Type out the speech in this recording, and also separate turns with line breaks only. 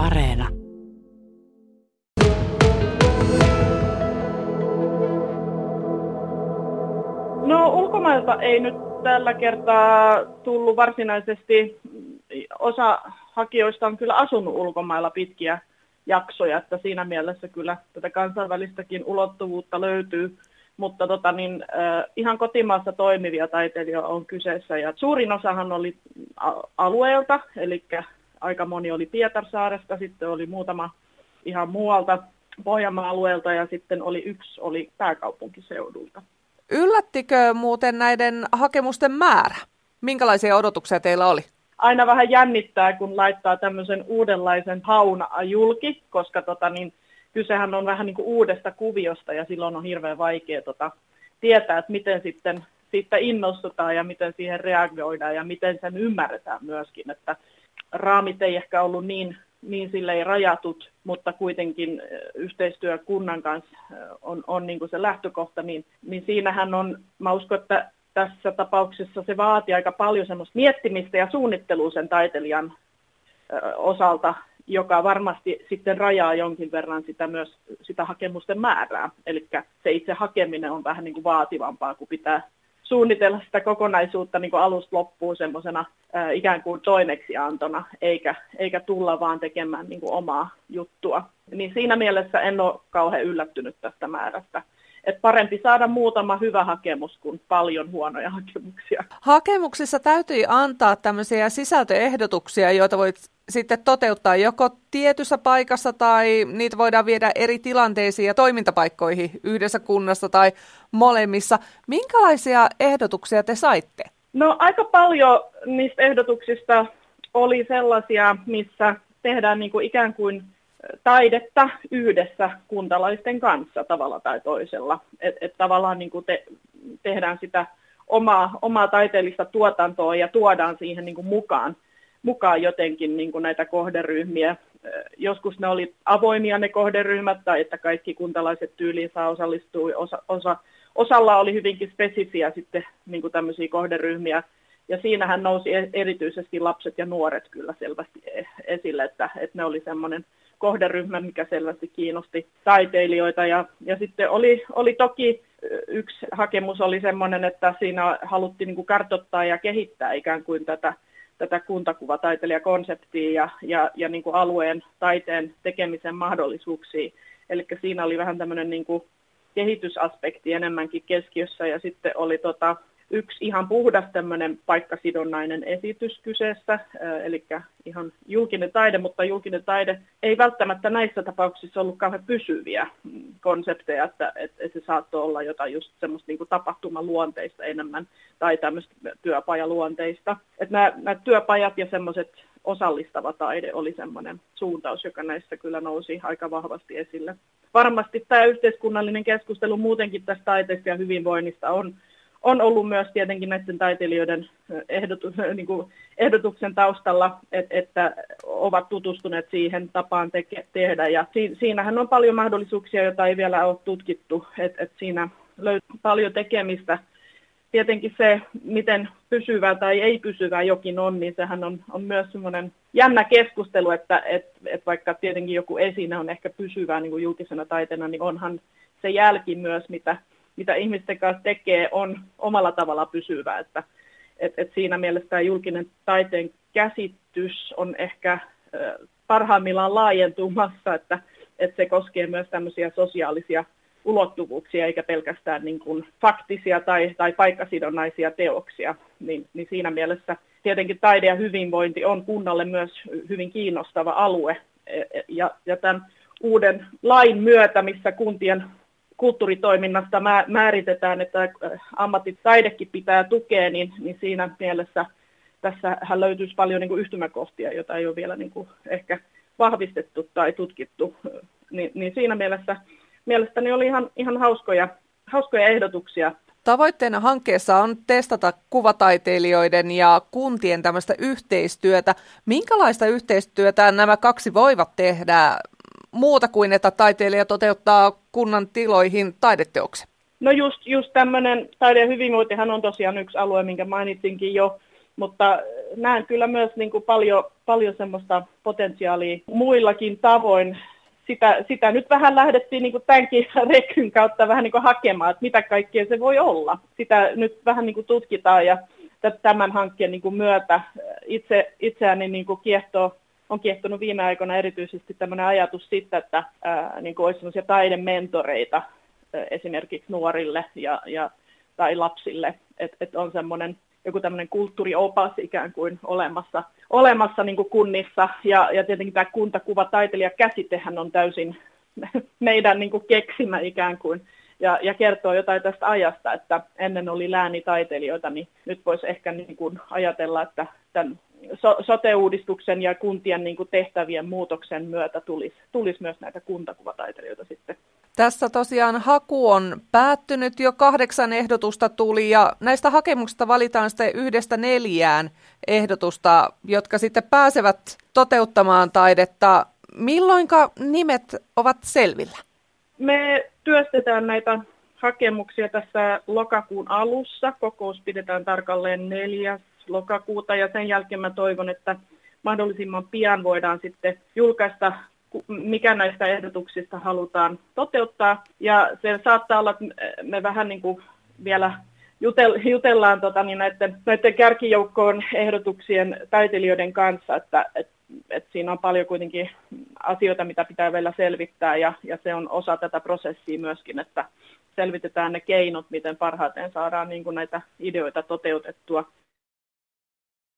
Areena.
No ulkomailta ei nyt tällä kertaa tullut varsinaisesti. Osa hakijoista on kyllä asunut ulkomailla pitkiä jaksoja, että siinä mielessä kyllä tätä kansainvälistäkin ulottuvuutta löytyy. Mutta tota, niin, ihan kotimaassa toimivia taiteilijoita on kyseessä. Ja suurin osahan oli alueelta, eli aika moni oli Pietarsaaresta, sitten oli muutama ihan muualta Pohjanmaan alueelta ja sitten oli yksi oli pääkaupunkiseudulta.
Yllättikö muuten näiden hakemusten määrä? Minkälaisia odotuksia teillä oli?
Aina vähän jännittää, kun laittaa tämmöisen uudenlaisen hauna julki, koska tota, niin, kysehän on vähän niin kuin uudesta kuviosta ja silloin on hirveän vaikea tota, tietää, että miten sitten siitä innostutaan ja miten siihen reagoidaan ja miten sen ymmärretään myöskin, että raamit ei ehkä ollut niin, niin silleen rajatut, mutta kuitenkin yhteistyö kunnan kanssa on, on niin kuin se lähtökohta, niin, niin siinähän on, mä uskon, että tässä tapauksessa se vaatii aika paljon semmoista miettimistä ja suunnittelua sen taiteilijan osalta, joka varmasti sitten rajaa jonkin verran sitä myös sitä hakemusten määrää. Eli se itse hakeminen on vähän niin kuin vaativampaa, kun pitää suunnitella sitä kokonaisuutta niin kuin alusta loppuun semmoisena ikään kuin toimeksiantona, eikä, eikä tulla vaan tekemään niin kuin omaa juttua. Niin siinä mielessä en ole kauhean yllättynyt tästä määrästä. Et parempi saada muutama hyvä hakemus kuin paljon huonoja hakemuksia.
Hakemuksissa täytyy antaa tämmöisiä sisältöehdotuksia, joita voit sitten toteuttaa joko tietyssä paikassa tai niitä voidaan viedä eri tilanteisiin ja toimintapaikkoihin yhdessä kunnassa tai molemmissa. Minkälaisia ehdotuksia te saitte?
No aika paljon niistä ehdotuksista oli sellaisia, missä tehdään niin kuin ikään kuin taidetta yhdessä kuntalaisten kanssa tavalla tai toisella. Että et tavallaan niin kuin te, tehdään sitä omaa, omaa taiteellista tuotantoa ja tuodaan siihen niin kuin mukaan mukaan jotenkin niin kuin näitä kohderyhmiä. Joskus ne oli avoimia ne kohderyhmät, tai että kaikki kuntalaiset tyyliin saa osallistua. Osa, osa, osalla oli hyvinkin spesifiä sitten niin kuin tämmöisiä kohderyhmiä, ja siinähän nousi e-, erityisesti lapset ja nuoret kyllä selvästi e-, esille, että, että ne oli semmoinen kohderyhmä, mikä selvästi kiinnosti taiteilijoita. Ja, ja sitten oli, oli toki yksi hakemus oli semmoinen, että siinä haluttiin niin kuin kartottaa ja kehittää ikään kuin tätä tätä kuntakuvataiteilijakonseptia ja, ja, ja niin kuin alueen taiteen tekemisen mahdollisuuksia. Eli siinä oli vähän tämmöinen niin kuin kehitysaspekti enemmänkin keskiössä ja sitten oli tota, yksi ihan puhdas tämmöinen paikkasidonnainen esitys kyseessä, eli ihan julkinen taide, mutta julkinen taide ei välttämättä näissä tapauksissa ollut kauhean pysyviä konsepteja, että, että se saattoi olla jotain just semmoista niin tapahtumaluonteista enemmän tai tämmöistä työpajaluonteista. Että nämä, nämä työpajat ja semmoiset osallistava taide oli semmoinen suuntaus, joka näissä kyllä nousi aika vahvasti esille. Varmasti tämä yhteiskunnallinen keskustelu muutenkin tästä taiteesta ja hyvinvoinnista on on ollut myös tietenkin näiden taiteilijoiden ehdotu, niin kuin ehdotuksen taustalla, et, että ovat tutustuneet siihen tapaan teke, tehdä. Ja si, siinähän on paljon mahdollisuuksia, joita ei vielä ole tutkittu, että et siinä löytyy paljon tekemistä. Tietenkin se, miten pysyvää tai ei pysyvää jokin on, niin sehän on, on myös semmoinen jännä keskustelu, että et, et vaikka tietenkin joku esine on ehkä pysyvää niin kuin julkisena taiteena, niin onhan se jälki myös, mitä mitä ihmisten kanssa tekee, on omalla tavalla pysyvä. Että, et, et siinä mielessä tämä julkinen taiteen käsitys on ehkä parhaimmillaan laajentumassa, että, että se koskee myös tämmöisiä sosiaalisia ulottuvuuksia eikä pelkästään niin kuin faktisia tai, tai paikkasidonnaisia teoksia. Niin, niin siinä mielessä tietenkin taide ja hyvinvointi on kunnalle myös hyvin kiinnostava alue. E, e, ja, ja tämän uuden lain myötä, missä kuntien kulttuuritoiminnasta määritetään, että äh, ammattitaidekin pitää tukea, niin, niin siinä mielessä tässähän löytyisi paljon niin kuin yhtymäkohtia, joita ei ole vielä niin kuin ehkä vahvistettu tai tutkittu. Niin, niin siinä mielessä mielestäni oli ihan, ihan hauskoja, hauskoja ehdotuksia.
Tavoitteena hankkeessa on testata kuvataiteilijoiden ja kuntien tämmöistä yhteistyötä. Minkälaista yhteistyötä nämä kaksi voivat tehdä muuta kuin, että taiteilija toteuttaa kunnan tiloihin taideteoksen?
No just, just tämmöinen taide ja hyvinvointihan on tosiaan yksi alue, minkä mainitsinkin jo, mutta näen kyllä myös niin kuin paljon, paljon semmoista potentiaalia muillakin tavoin. Sitä, sitä nyt vähän lähdettiin niin kuin tämänkin rekyn kautta vähän niin kuin hakemaan, että mitä kaikkea se voi olla. Sitä nyt vähän niin kuin tutkitaan ja tämän hankkeen niin kuin myötä itse, itseäni niin kuin kiehtoo on kiehtonut viime aikoina erityisesti tämmöinen ajatus siitä, että ää, niin kuin olisi sellaisia taidementoreita ää, esimerkiksi nuorille ja, ja, tai lapsille, että et on semmoinen joku tämmöinen kulttuuriopas ikään kuin olemassa, olemassa niin kuin kunnissa. Ja, ja tietenkin tämä kuntakuvataiteilija-käsitehän on täysin meidän niin kuin keksimä ikään kuin ja, ja kertoo jotain tästä ajasta, että ennen oli läänitaiteilijoita, niin nyt voisi ehkä niin kuin ajatella, että tämän so- sote-uudistuksen ja kuntien niin kuin tehtävien muutoksen myötä tulisi, tulisi myös näitä kuntakuvataiteilijoita sitten.
Tässä tosiaan haku on päättynyt, jo kahdeksan ehdotusta tuli ja näistä hakemuksista valitaan sitten yhdestä neljään ehdotusta, jotka sitten pääsevät toteuttamaan taidetta. Milloinka nimet ovat selvillä?
Me työstetään näitä hakemuksia tässä lokakuun alussa. Kokous pidetään tarkalleen 4. lokakuuta ja sen jälkeen mä toivon, että mahdollisimman pian voidaan sitten julkaista mikä näistä ehdotuksista halutaan toteuttaa. Ja se saattaa olla, että me vähän niin kuin vielä jutellaan tota, niin näiden, näiden kärkijoukkoon ehdotuksien taiteilijoiden kanssa, että, että et siinä on paljon kuitenkin asioita, mitä pitää vielä selvittää ja, ja se on osa tätä prosessia myöskin, että selvitetään ne keinot, miten parhaiten saadaan niin kuin näitä ideoita toteutettua.